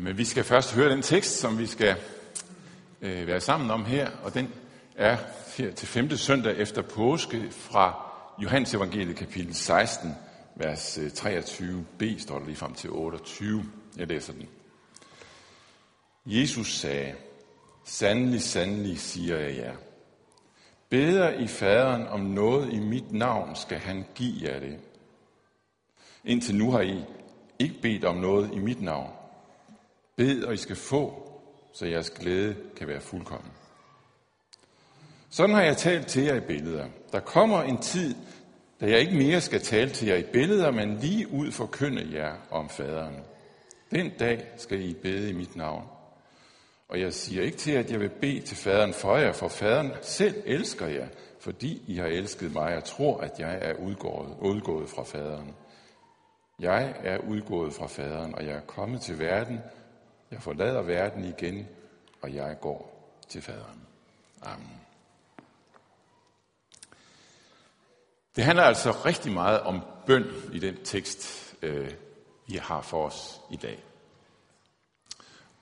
Men vi skal først høre den tekst, som vi skal øh, være sammen om her, og den er her til 5. søndag efter påske fra Johannes evangeliet kapitel 16, vers øh, 23b, står der lige frem til 28. Jeg læser den. Jesus sagde, Sandelig, sandelig, siger jeg jer. Beder I faderen om noget i mit navn, skal han give jer det. Indtil nu har I ikke bedt om noget i mit navn. Bed, og I skal få, så jeres glæde kan være fuldkommen. Sådan har jeg talt til jer i billeder. Der kommer en tid, da jeg ikke mere skal tale til jer i billeder, men lige ud forkynde jer om faderen. Den dag skal I bede i mit navn. Og jeg siger ikke til, at jeg vil bede til faderen for jer, for faderen selv elsker jer, fordi I har elsket mig og tror, at jeg er udgået, udgået fra faderen. Jeg er udgået fra faderen, og jeg er kommet til verden. Jeg forlader verden igen, og jeg går til faderen. Amen. Det handler altså rigtig meget om bøn i den tekst, øh, vi har for os i dag.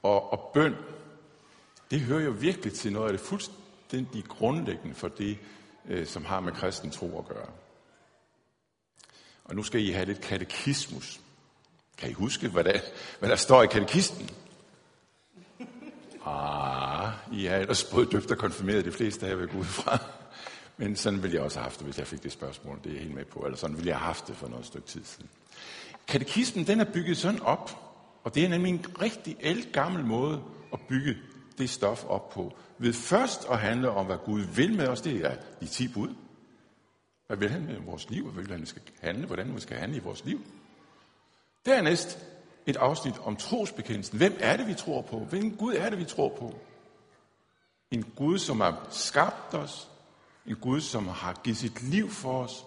Og, og bøn, det hører jo virkelig til noget af det fuldstændig grundlæggende for det, øh, som har med kristen tro at gøre. Og nu skal I have lidt katekismus. Kan I huske, hvad der, hvad der står i katekisten? Ah, I er ellers både døbt og konfirmeret, de fleste af jer vil gå ud fra. Men sådan ville jeg også have haft det, hvis jeg fik det spørgsmål. Det er jeg helt med på. Eller sådan ville jeg have haft det for noget stykke tid siden. Katekismen, den er bygget sådan op, og det er nemlig en rigtig gammel måde at bygge det stof op på. Ved først at handle om, hvad Gud vil med os, det er de ti bud. Hvad vil han med vores liv? Hvad vil han, vi skal handle? Hvordan vi skal handle i vores liv? Dernæst et afsnit om trosbekendelsen. Hvem er det, vi tror på? Hvilken Gud er det, vi tror på? En Gud, som har skabt os. En Gud, som har givet sit liv for os.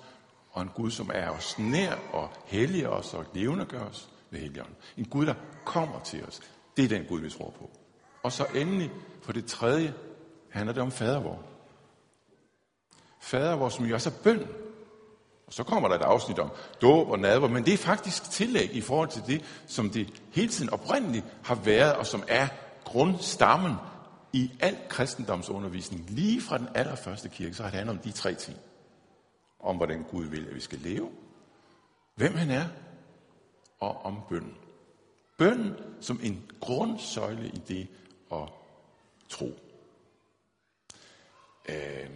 Og en Gud, som er os nær og helliger os og levende gør os ved Helligånden. En Gud, der kommer til os. Det er den Gud, vi tror på. Og så endelig, for det tredje, handler det om fadervor. Fadervor, som jo også er bøn. Og så kommer der et afsnit om dåb og nadver, men det er faktisk tillæg i forhold til det, som det hele tiden oprindeligt har været, og som er grundstammen i al kristendomsundervisning. Lige fra den allerførste kirke, så har det handlet om de tre ting. Om hvordan Gud vil, at vi skal leve, hvem han er, og om bøn. Bøn som en grundsøjle i det at tro. Øh,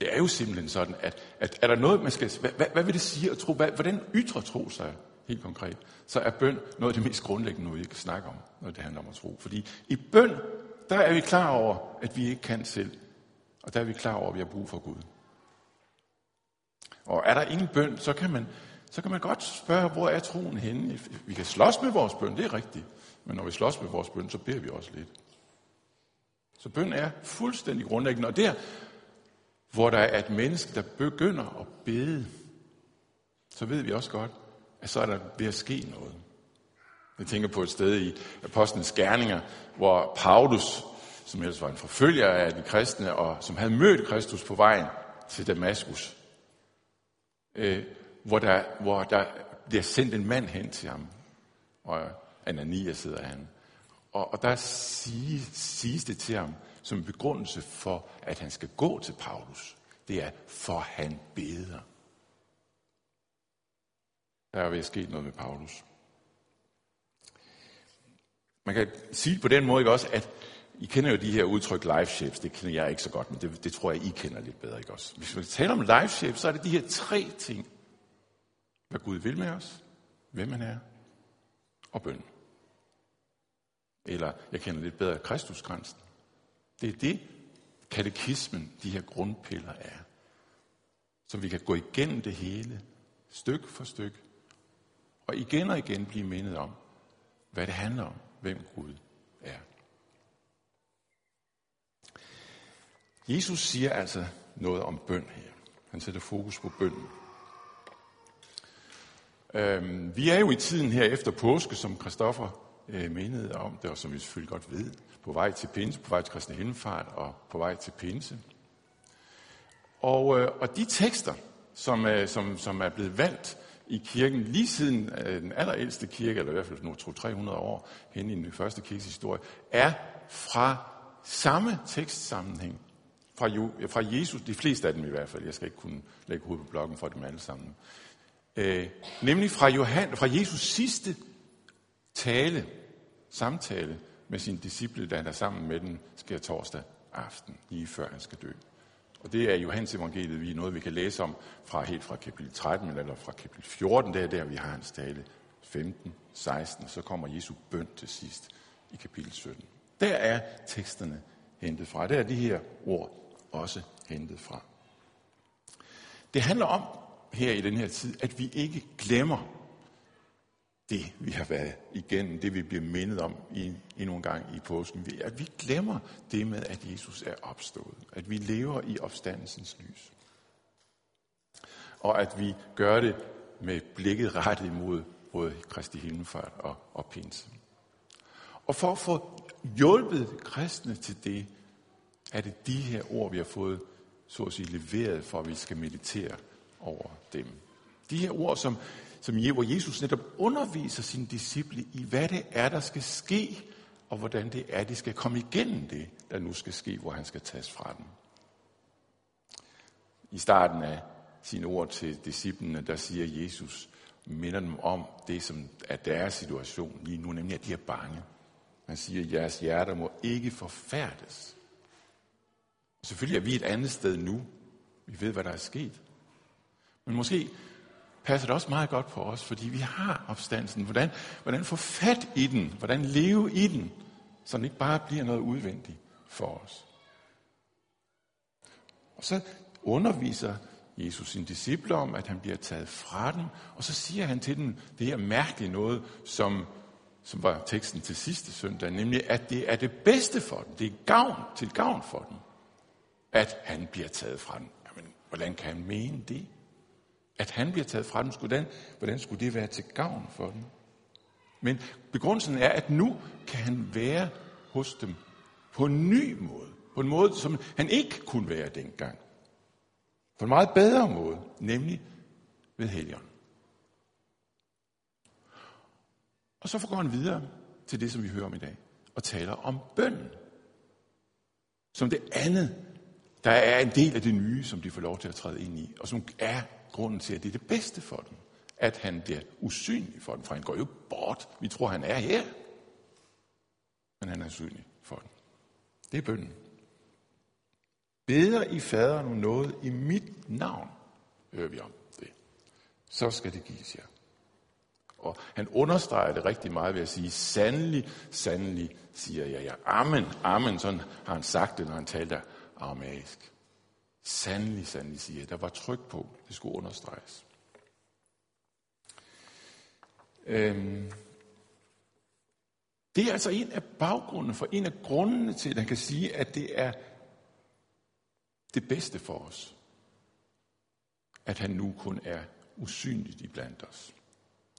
det er jo simpelthen sådan, at, at er der noget, man skal... Hvad, hvad, hvad vil det sige at tro? Hvad, hvordan ytrer tro sig helt konkret? Så er bøn noget af det mest grundlæggende, noget vi kan snakke om, når det handler om at tro. Fordi i bøn, der er vi klar over, at vi ikke kan selv. Og der er vi klar over, at vi har brug for Gud. Og er der ingen bøn, så kan man, så kan man godt spørge, hvor er troen henne? Vi kan slås med vores bøn, det er rigtigt. Men når vi slås med vores bøn, så beder vi også lidt. Så bøn er fuldstændig grundlæggende. Og der, hvor der er et menneske, der begynder at bede, så ved vi også godt, at så er der ved at ske noget. Jeg tænker på et sted i Apostlenes Gerninger, hvor Paulus, som ellers var en forfølger af de kristne, og som havde mødt Kristus på vejen til Damaskus, øh, hvor, der, hvor der bliver sendt en mand hen til ham, og Ananias sidder han. Og, og der siges, siges det til ham, som begrundelse for, at han skal gå til Paulus. Det er, for han beder. Der er ved at ske noget med Paulus. Man kan sige på den måde ikke også, at I kender jo de her udtryk life shapes, det kender jeg ikke så godt, men det, det tror jeg, I kender lidt bedre, ikke også? Hvis vi taler om life shapes, så er det de her tre ting. Hvad Gud vil med os, hvem man er, og bøn. Eller jeg kender lidt bedre Kristusgrænsen. Det er det, katekismen, de her grundpiller er. Så vi kan gå igennem det hele, stykke for stykke, og igen og igen blive mindet om, hvad det handler om, hvem Gud er. Jesus siger altså noget om bøn her. Han sætter fokus på bønnen. Øhm, vi er jo i tiden her efter påske, som Kristoffer øh, mindede om det, og som vi selvfølgelig godt ved, på vej til Pinse, på vej til Kristne Himmelfart og på vej til Pinse. Og, øh, og de tekster, som, øh, som, som er blevet valgt i kirken, lige siden øh, den allerældste kirke, eller i hvert fald nu 300 år hen i den første kirkes historie, er fra samme tekstsammenhæng. Fra, jo, øh, fra Jesus, de fleste af dem i hvert fald, jeg skal ikke kunne lægge hovedet på blokken for dem alle sammen. Øh, nemlig fra, Johan, fra Jesus sidste tale, samtale med sin disciple, da han er sammen med den, sker torsdag aften, lige før han skal dø. Og det er Johannes evangeliet, vi er noget, vi kan læse om fra helt fra kapitel 13, eller fra kapitel 14, der er der, vi har hans tale 15, 16, og så kommer Jesu bøn til sidst i kapitel 17. Der er teksterne hentet fra. Der er de her ord også hentet fra. Det handler om her i den her tid, at vi ikke glemmer det, vi har været igennem, det vi bliver mindet om i, endnu en gang i påsken. At vi glemmer det med, at Jesus er opstået. At vi lever i opstandelsens lys. Og at vi gør det med blikket rettet imod både Kristi Himmelfart og, og Pinse. Og for at få hjulpet kristne til det, er det de her ord, vi har fået, så at sige, leveret, for at vi skal meditere over dem. De her ord, som som hvor Jesus netop underviser sine disciple i, hvad det er, der skal ske, og hvordan det er, de skal komme igennem det, der nu skal ske, hvor han skal tages fra dem. I starten af sine ord til disciplene, der siger Jesus, minder dem om det, som er deres situation lige nu, nemlig at de er bange. Han siger, at jeres hjerter må ikke forfærdes. Selvfølgelig er vi et andet sted nu. Vi ved, hvad der er sket. Men måske passer det også meget godt på os, fordi vi har opstandelsen. Hvordan, hvordan få fat i den, hvordan leve i den, så den ikke bare bliver noget udvendigt for os. Og så underviser Jesus sine disciple om, at han bliver taget fra dem, og så siger han til dem det her mærkelige noget, som, som var teksten til sidste søndag, nemlig at det er det bedste for dem, det er gavn, til gavn for dem, at han bliver taget fra dem. Jamen, hvordan kan han mene det? At han bliver taget fra dem, den, hvordan skulle det være til gavn for dem? Men begrundelsen er, at nu kan han være hos dem på en ny måde. På en måde, som han ikke kunne være dengang. På en meget bedre måde, nemlig ved Helligånden. Og så går han videre til det, som vi hører om i dag, og taler om bøn. Som det andet, der er en del af det nye, som de får lov til at træde ind i, og som er grunden til, at det er det bedste for dem. At han bliver usynlig for dem, for han går jo bort. Vi tror, han er her. Men han er usynlig for dem. Det er bønden. Beder I faderen om noget i mit navn, hører vi om det. Så skal det gives jer. Og han understreger det rigtig meget ved at sige, sandelig, sandelig, siger jeg ja. Amen, amen, sådan har han sagt det, når han talte aramæisk. Sandelig, sandelig siger der var tryk på. Det skulle understreges. Øhm. Det er altså en af baggrunden for en af grundene til, at han kan sige, at det er det bedste for os, at han nu kun er usynligt iblandt os.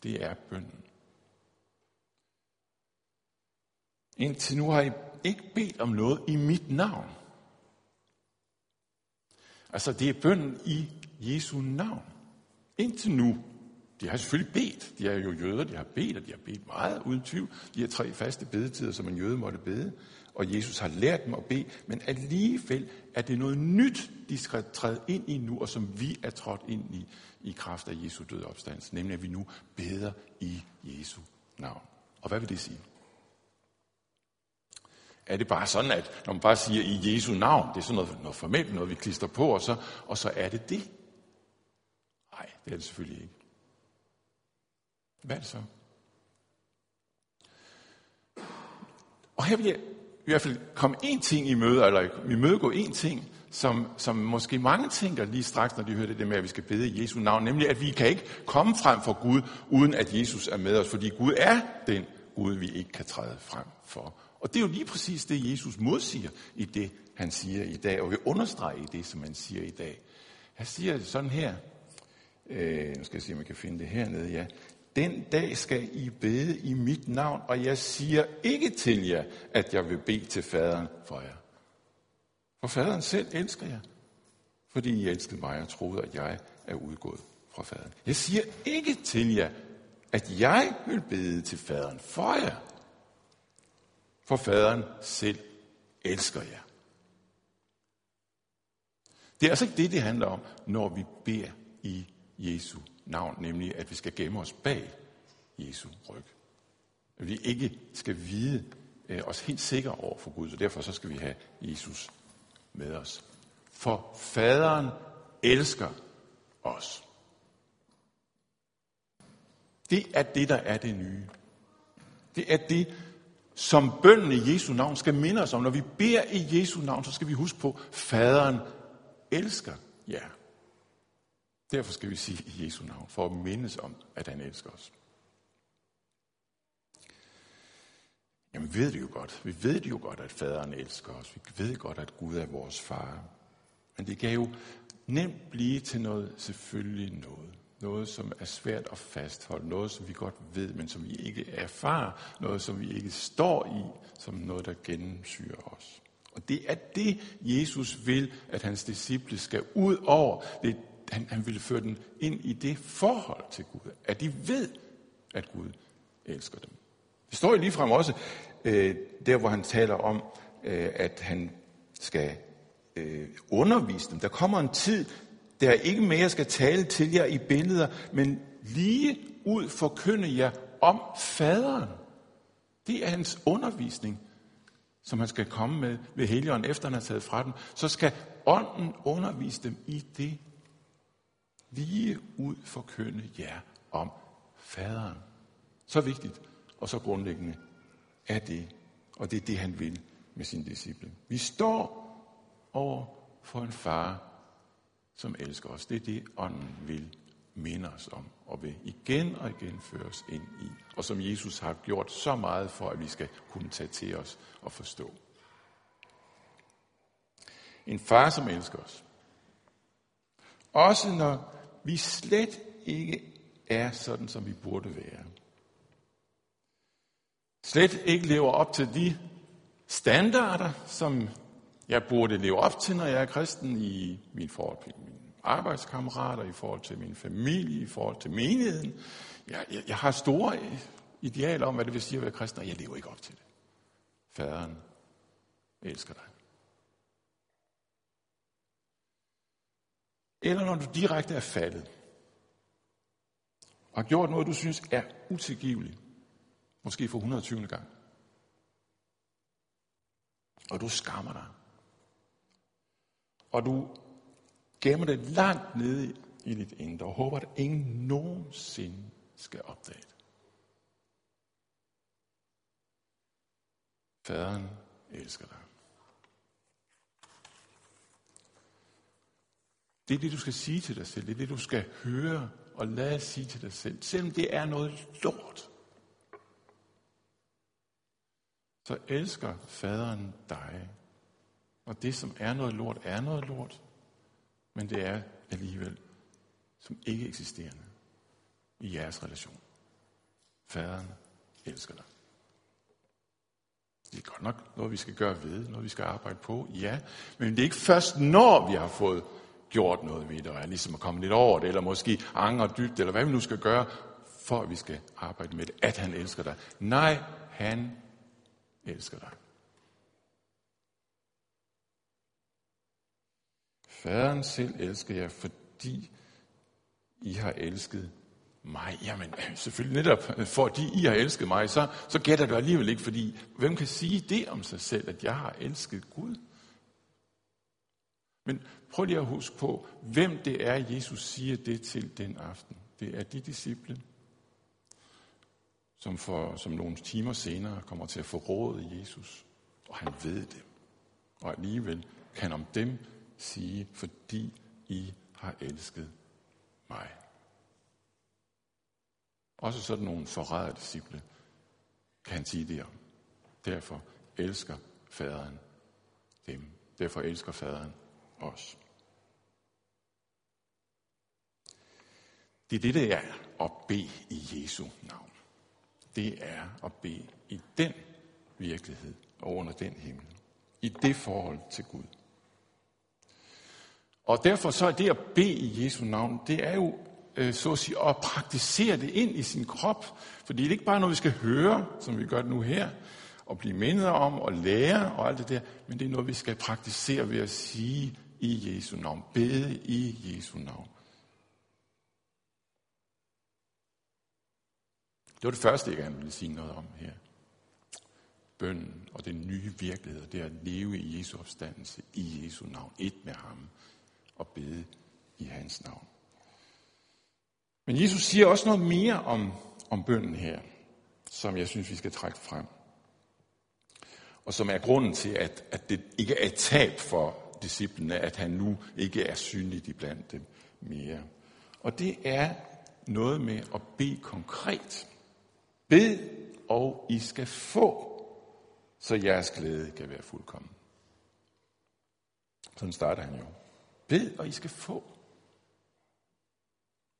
Det er bønden. Indtil nu har I ikke bedt om noget i mit navn. Altså, det er bønden i Jesu navn. Indtil nu. De har selvfølgelig bedt. De er jo jøder, de har bedt, og de har bedt meget, uden tvivl. De har tre faste bedetider, som en jøde måtte bede. Og Jesus har lært dem at bede, men alligevel er det noget nyt, de skal træde ind i nu, og som vi er trådt ind i, i kraft af Jesu døde opstandelse. Nemlig at vi nu beder i Jesu navn. Og hvad vil det sige? Er det bare sådan, at når man bare siger i Jesu navn, det er sådan noget, noget formelt, noget vi klister på, og så, og så er det det? Nej, det er det selvfølgelig ikke. Hvad er det så? Og her vil jeg i hvert fald komme en ting i møde, eller i møde gå en ting, som, som måske mange tænker lige straks, når de hører det der med, at vi skal bede i Jesu navn, nemlig at vi kan ikke komme frem for Gud, uden at Jesus er med os, fordi Gud er den Gud, vi ikke kan træde frem for. Og det er jo lige præcis det, Jesus modsiger i det, han siger i dag, og vil understrege i det, som han siger i dag. Han siger sådan her, øh, nu skal jeg se, om jeg kan finde det hernede, ja. Den dag skal I bede i mit navn, og jeg siger ikke til jer, at jeg vil bede til faderen for jer. For faderen selv elsker jer, fordi I elskede mig og troede, at jeg er udgået fra faderen. Jeg siger ikke til jer, at jeg vil bede til faderen for jer. For faderen selv elsker jer. Det er altså ikke det, det handler om, når vi beder i Jesu navn, nemlig at vi skal gemme os bag Jesu ryg. At vi ikke skal vide øh, os helt sikre over for Gud, så derfor så skal vi have Jesus med os. For faderen elsker os. Det er det, der er det nye. Det er det, som bønden i Jesu navn skal minde os om. Når vi beder i Jesu navn, så skal vi huske på, at faderen elsker jer. Derfor skal vi sige i Jesu navn, for at mindes om, at han elsker os. Jamen, vi ved det jo godt. Vi ved det jo godt, at faderen elsker os. Vi ved godt, at Gud er vores far. Men det kan jo nemt blive til noget selvfølgelig noget. Noget, som er svært at fastholde. Noget, som vi godt ved, men som vi ikke erfarer. Noget, som vi ikke står i, som noget, der gennemsyrer os. Og det er det, Jesus vil, at hans disciple skal ud over. Det, han, han vil føre dem ind i det forhold til Gud. At de ved, at Gud elsker dem. Det står jo ligefrem også, øh, der hvor han taler om, øh, at han skal øh, undervise dem. Der kommer en tid, der ikke mere skal tale til jer i billeder, men lige ud forkynde jer om faderen. Det er hans undervisning, som han skal komme med ved Helligånden, efter han har taget fra dem. Så skal ånden undervise dem i det. Lige ud forkynde jer om faderen. Så vigtigt og så grundlæggende er det, og det er det, han vil med sin disciple. Vi står over for en far, som elsker os. Det er det, ånden vil minde os om, og vil igen og igen føre os ind i, og som Jesus har gjort så meget for, at vi skal kunne tage til os og forstå. En far, som elsker os. Også når vi slet ikke er sådan, som vi burde være slet ikke lever op til de standarder, som jeg burde leve op til, når jeg er kristen i min forhold til mine arbejdskammerater, i forhold til min familie, i forhold til menigheden. Jeg, jeg, jeg har store idealer om, hvad det vil sige at være kristen, og jeg lever ikke op til det. Faderen elsker dig. Eller når du direkte er faldet, og har gjort noget, du synes er utilgiveligt, Måske for 120. gang. Og du skammer dig. Og du gemmer det langt nede i dit indre og håber, at ingen nogensinde skal opdage det. Faderen elsker dig. Det er det, du skal sige til dig selv. Det er det, du skal høre og lade sige til dig selv. Selvom det er noget lort. så elsker faderen dig. Og det, som er noget lort, er noget lort, men det er alligevel som ikke eksisterende i jeres relation. Faderen elsker dig. Det er godt nok noget, vi skal gøre ved, noget, vi skal arbejde på, ja. Men det er ikke først, når vi har fået gjort noget ved det, og er ligesom at komme lidt over det, eller måske anger dybt, eller hvad vi nu skal gøre, for at vi skal arbejde med det, at han elsker dig. Nej, han elsker dig. Faderen selv elsker jer, fordi I har elsket mig. Jamen, selvfølgelig netop, fordi I har elsket mig, så, så gætter du alligevel ikke, fordi hvem kan sige det om sig selv, at jeg har elsket Gud? Men prøv lige at huske på, hvem det er, Jesus siger det til den aften. Det er de disciple, som, for, som nogle timer senere kommer til at få råd Jesus. Og han ved det. Og alligevel kan om dem sige, fordi I har elsket mig. Også sådan nogle forrædede disciple kan han sige det om. Derfor elsker faderen dem. Derfor elsker faderen os. Det er det, det er at bede i Jesu navn det er at bede i den virkelighed og under den himmel. I det forhold til Gud. Og derfor så er det at bede i Jesu navn, det er jo øh, så at sige, at praktisere det ind i sin krop. For det er ikke bare noget, vi skal høre, som vi gør det nu her, og blive mindet om og lære og alt det der, men det er noget, vi skal praktisere ved at sige i Jesu navn. Bede i Jesu navn. Det var det første, jeg gerne ville sige noget om her. Bønden og den nye virkelighed, det er at leve i Jesu opstandelse, i Jesu navn, et med ham, og bede i hans navn. Men Jesus siger også noget mere om, om bønden her, som jeg synes, vi skal trække frem. Og som er grunden til, at, at det ikke er et tab for disciplene, at han nu ikke er synlig iblandt dem mere. Og det er noget med at bede konkret. Bed, og I skal få, så jeres glæde kan være fuldkommen. Sådan starter han jo. Bed, og I skal få.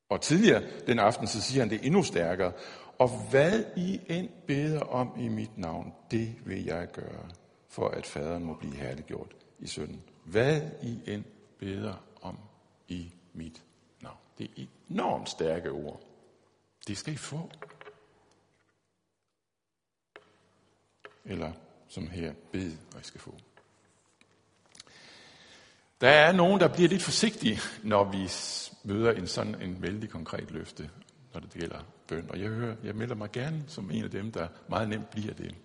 Og tidligere den aften, så siger han det endnu stærkere. Og hvad I end beder om i mit navn, det vil jeg gøre, for at faderen må blive herliggjort i sønnen. Hvad I end beder om i mit navn. Det er enormt stærke ord. Det skal I få. Eller som her, bed, og I skal få. Der er nogen, der bliver lidt forsigtige, når vi møder en sådan en vældig konkret løfte, når det gælder bøn. Og jeg, hører, jeg melder mig gerne som en af dem, der meget nemt bliver det.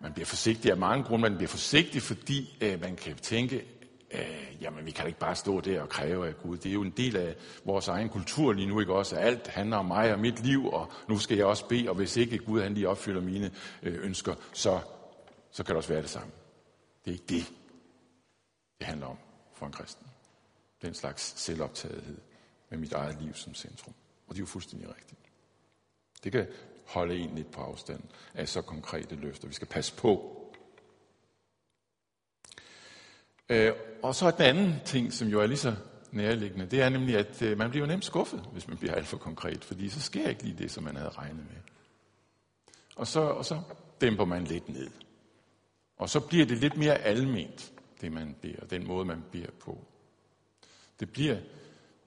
Man bliver forsigtig af mange grunde. Man bliver forsigtig, fordi øh, man kan tænke, øh, jamen vi kan ikke bare stå der og kræve af Gud. Det er jo en del af vores egen kultur lige nu, ikke også? Alt handler om mig og mit liv, og nu skal jeg også bede, og hvis ikke Gud han lige opfylder mine øh, ønsker, så, så kan det også være det samme. Det er ikke det, det handler om for en kristen. Den slags selvoptagethed med mit eget liv som centrum. Og det er jo fuldstændig rigtigt. Det kan holde en lidt på afstand af så konkrete løfter. Vi skal passe på. Øh, og så den anden ting, som jo er lige så nærliggende, det er nemlig, at øh, man bliver jo nemt skuffet, hvis man bliver alt for konkret, fordi så sker ikke lige det, som man havde regnet med. Og så, og så dæmper man lidt ned. Og så bliver det lidt mere alment, det man beder, den måde, man beder på. Det bliver,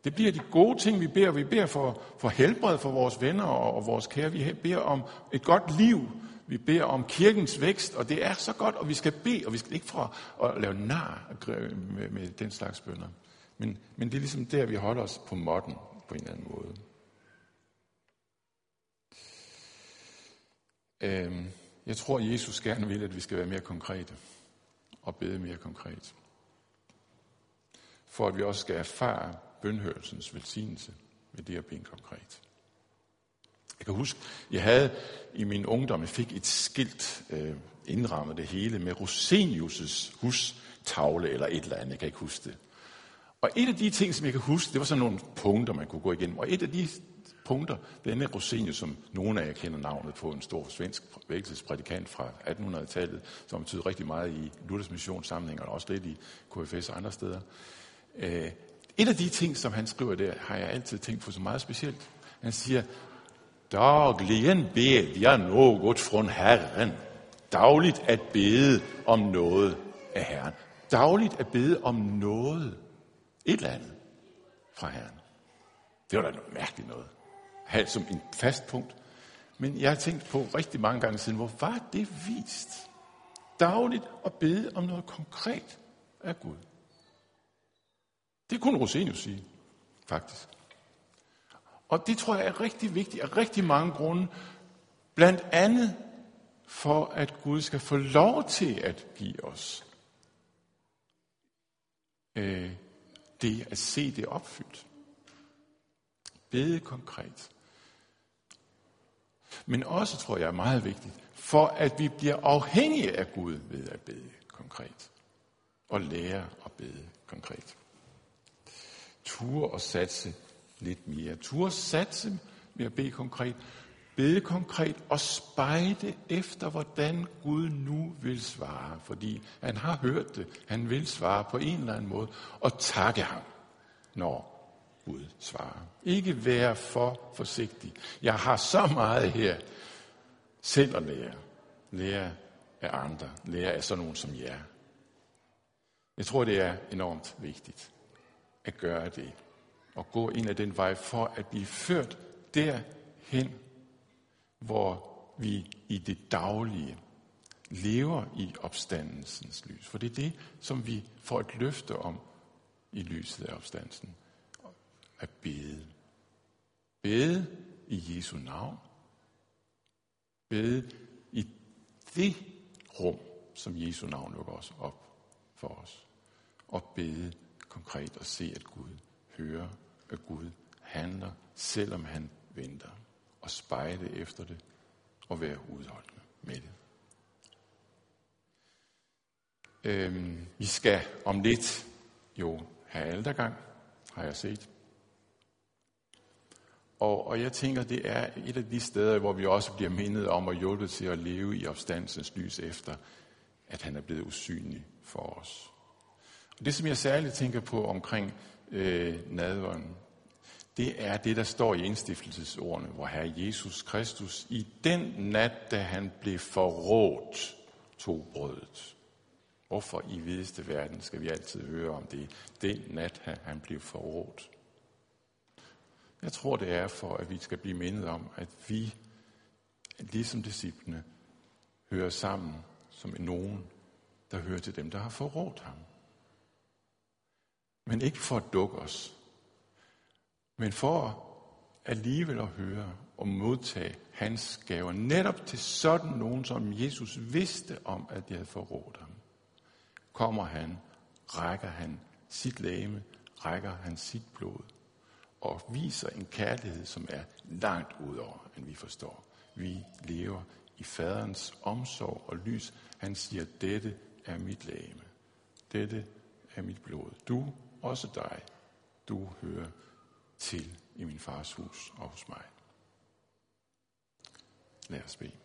det bliver de gode ting, vi beder. Vi beder for, for helbred for vores venner og, og vores kære. Vi beder om et godt liv. Vi beder om kirkens vækst, og det er så godt, og vi skal bede, og vi skal ikke for at lave nar med, med den slags bønder. Men, men det er ligesom der, vi holder os på modden på en eller anden måde. Øhm, jeg tror, Jesus gerne vil, at vi skal være mere konkrete og bede mere konkret. For at vi også skal erfare bønhørelsens velsignelse ved det at bede konkret. Jeg kan huske, jeg havde i min ungdom, jeg fik et skilt øh, indrammet det hele med Rosenius' hustavle eller et eller andet, jeg kan ikke huske det. Og et af de ting, som jeg kan huske, det var sådan nogle punkter, man kunne gå igennem. Og et af de punkter, denne Rosenius, som nogle af jer kender navnet på, en stor svensk vækkelsesprædikant fra 1800-tallet, som betyder rigtig meget i Luthers missionssamling, og også lidt i KFS og andre steder. Øh, et af de ting, som han skriver der, har jeg altid tænkt på så meget specielt. Han siger, Dagligen bed jeg noget fra Herren. Dagligt at bede om noget af Herren. Dagligt at bede om noget. Et eller andet fra Herren. Det var da noget mærkeligt noget. Have som en fast punkt. Men jeg har tænkt på rigtig mange gange siden, hvor var det vist? Dagligt at bede om noget konkret af Gud. Det kunne Rosenius sige, faktisk. Og det tror jeg er rigtig vigtigt af rigtig mange grunde. Blandt andet for, at Gud skal få lov til at give os øh, det at se det opfyldt. Bede konkret. Men også, tror jeg, er meget vigtigt, for at vi bliver afhængige af Gud ved at bede konkret. Og lære at bede konkret. Tur og satse lidt mere. Tur satse med at bede konkret. Bede konkret og spejde efter, hvordan Gud nu vil svare. Fordi han har hørt det. Han vil svare på en eller anden måde. Og takke ham, når Gud svarer. Ikke være for forsigtig. Jeg har så meget her selv at lære. Lære af andre. Lære af sådan nogen som jer. Jeg tror, det er enormt vigtigt at gøre det og gå ind ad den vej for at blive ført derhen, hvor vi i det daglige lever i opstandelsens lys. For det er det, som vi får et løfte om i lyset af opstandelsen. At bede. Bede i Jesu navn. Bede i det rum, som Jesu navn lukker os op for os. Og bede konkret og se, at Gud hører, at Gud handler, selvom han venter. Og spejle efter det og være udholdende med det. Øhm, vi skal om lidt jo have aldergang, har jeg set. Og, og jeg tænker, det er et af de steder, hvor vi også bliver mindet om at hjælpe til at leve i opstandelsens lys efter, at han er blevet usynlig for os. Og det, som jeg særligt tænker på omkring øh, nadveren, det er det, der står i indstiftelsesordene, hvor Herre Jesus Kristus i den nat, da han blev forrådt, tog brødet. Hvorfor i videste verden skal vi altid høre om det? Den nat, han blev forrådt. Jeg tror, det er for, at vi skal blive mindet om, at vi, ligesom disciplene, hører sammen som nogen, der hører til dem, der har forrådt ham. Men ikke for at dukke os, men for alligevel at høre og modtage hans gaver, netop til sådan nogen, som Jesus vidste om, at de havde forrådt ham. Kommer han, rækker han sit læme, rækker han sit blod, og viser en kærlighed, som er langt ud over, end vi forstår. Vi lever i faderens omsorg og lys. Han siger, dette er mit læme. Dette er mit blod. Du, også dig, du hører til i min fars hus og hos mig. Lad os bede.